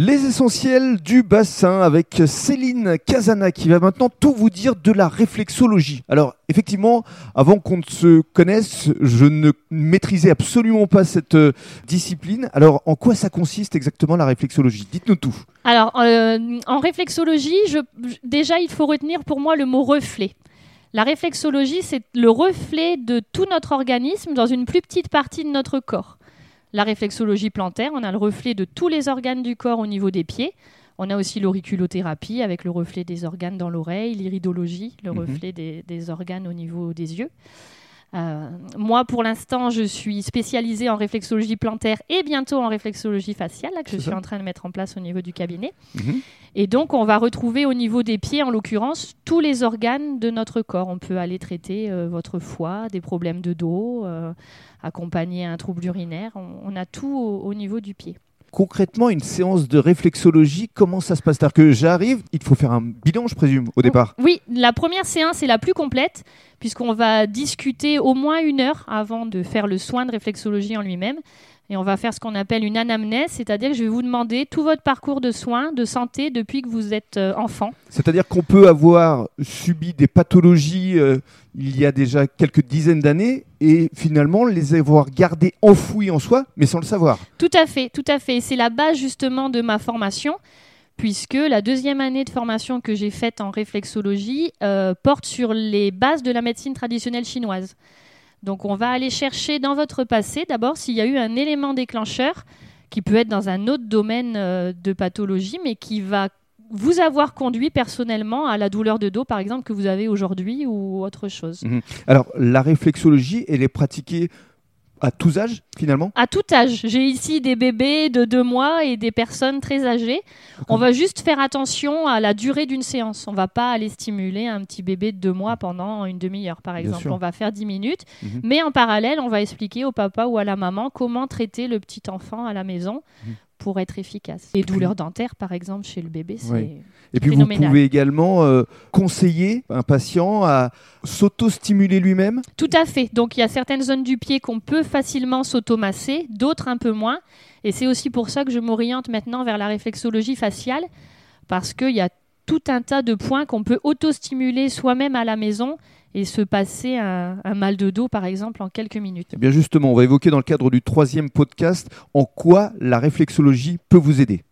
Les essentiels du bassin avec Céline Casana qui va maintenant tout vous dire de la réflexologie. Alors effectivement, avant qu'on ne se connaisse, je ne maîtrisais absolument pas cette euh, discipline. Alors en quoi ça consiste exactement la réflexologie? Dites-nous tout. Alors euh, en réflexologie, déjà il faut retenir pour moi le mot reflet. La réflexologie, c'est le reflet de tout notre organisme dans une plus petite partie de notre corps. La réflexologie plantaire, on a le reflet de tous les organes du corps au niveau des pieds. On a aussi l'auriculothérapie avec le reflet des organes dans l'oreille, l'iridologie, le mhm. reflet des, organes au niveau des yeux. Euh, moi, pour l'instant, je suis spécialisée en réflexologie plantaire et bientôt en réflexologie faciale, que je suis en train de mettre en place au niveau du cabinet. Mhm. Et donc, on va retrouver au niveau des pieds, en l'occurrence, tous les organes de notre corps. On peut aller traiter euh, votre foie, des problèmes de dos, euh, accompagner un trouble urinaire. On, a tout au niveau du pied concrètement, une séance de réflexologie, comment ça se passe? C'est-à-dire que j'arrive, il faut faire un bilan, je présume, au départ Oui, la première séance est la plus complète, puisqu'on va discuter au moins une heure avant de faire le soin de réflexologie en lui-même. Et on va faire ce qu'on appelle une anamnèse, c'est-à-dire que je vais vous demander tout votre parcours de soins, de santé depuis que vous êtes euh, enfant. C'est-à-dire qu'on peut avoir subi des pathologies euh, il y a déjà quelques dizaines d'années et finalement les avoir gardées enfouies en soi, mais sans le savoir. Tout à fait, tout à fait. C'est la base justement de ma formation puisque la deuxième année de formation que j'ai faite en réflexologie euh, porte sur les bases de la médecine traditionnelle chinoise. Donc on va aller chercher dans votre passé d'abord s'il y a eu un élément déclencheur qui peut être dans un autre domaine euh, de pathologie, mais qui va vous avoir conduit personnellement à la douleur de dos, par exemple, que vous avez aujourd'hui ou autre chose. Mhm. Alors, la réflexologie, elle est pratiquée à tous âges, finalement À tout âge. J'ai ici des bébés de deux mois et des personnes très âgées. On va juste faire attention à la durée d'une séance. On va pas aller stimuler un petit bébé de deux mois pendant une demi-heure, par exemple. On va faire dix minutes. Mhm. Mais en parallèle, on va expliquer au papa ou à la maman comment traiter le petit enfant à la maison mhm pour être efficace. Les douleurs dentaires, par exemple, chez le bébé, c'est. Et puis vous pouvez également euh, conseiller un patient à s'auto-stimuler lui-même? Tout à fait. Donc il y a certaines zones du pied qu'on peut facilement s'automasser, d'autres un peu moins. Et c'est aussi pour ça que je m'oriente maintenant vers la réflexologie faciale, parce qu'il y a tout un tas de points qu'on peut auto-stimuler soi-même à la maison et se passer un, mal de dos, par exemple, en quelques minutes. Eh bien justement, on va évoquer dans le cadre du troisième podcast en quoi la réflexologie peut vous aider.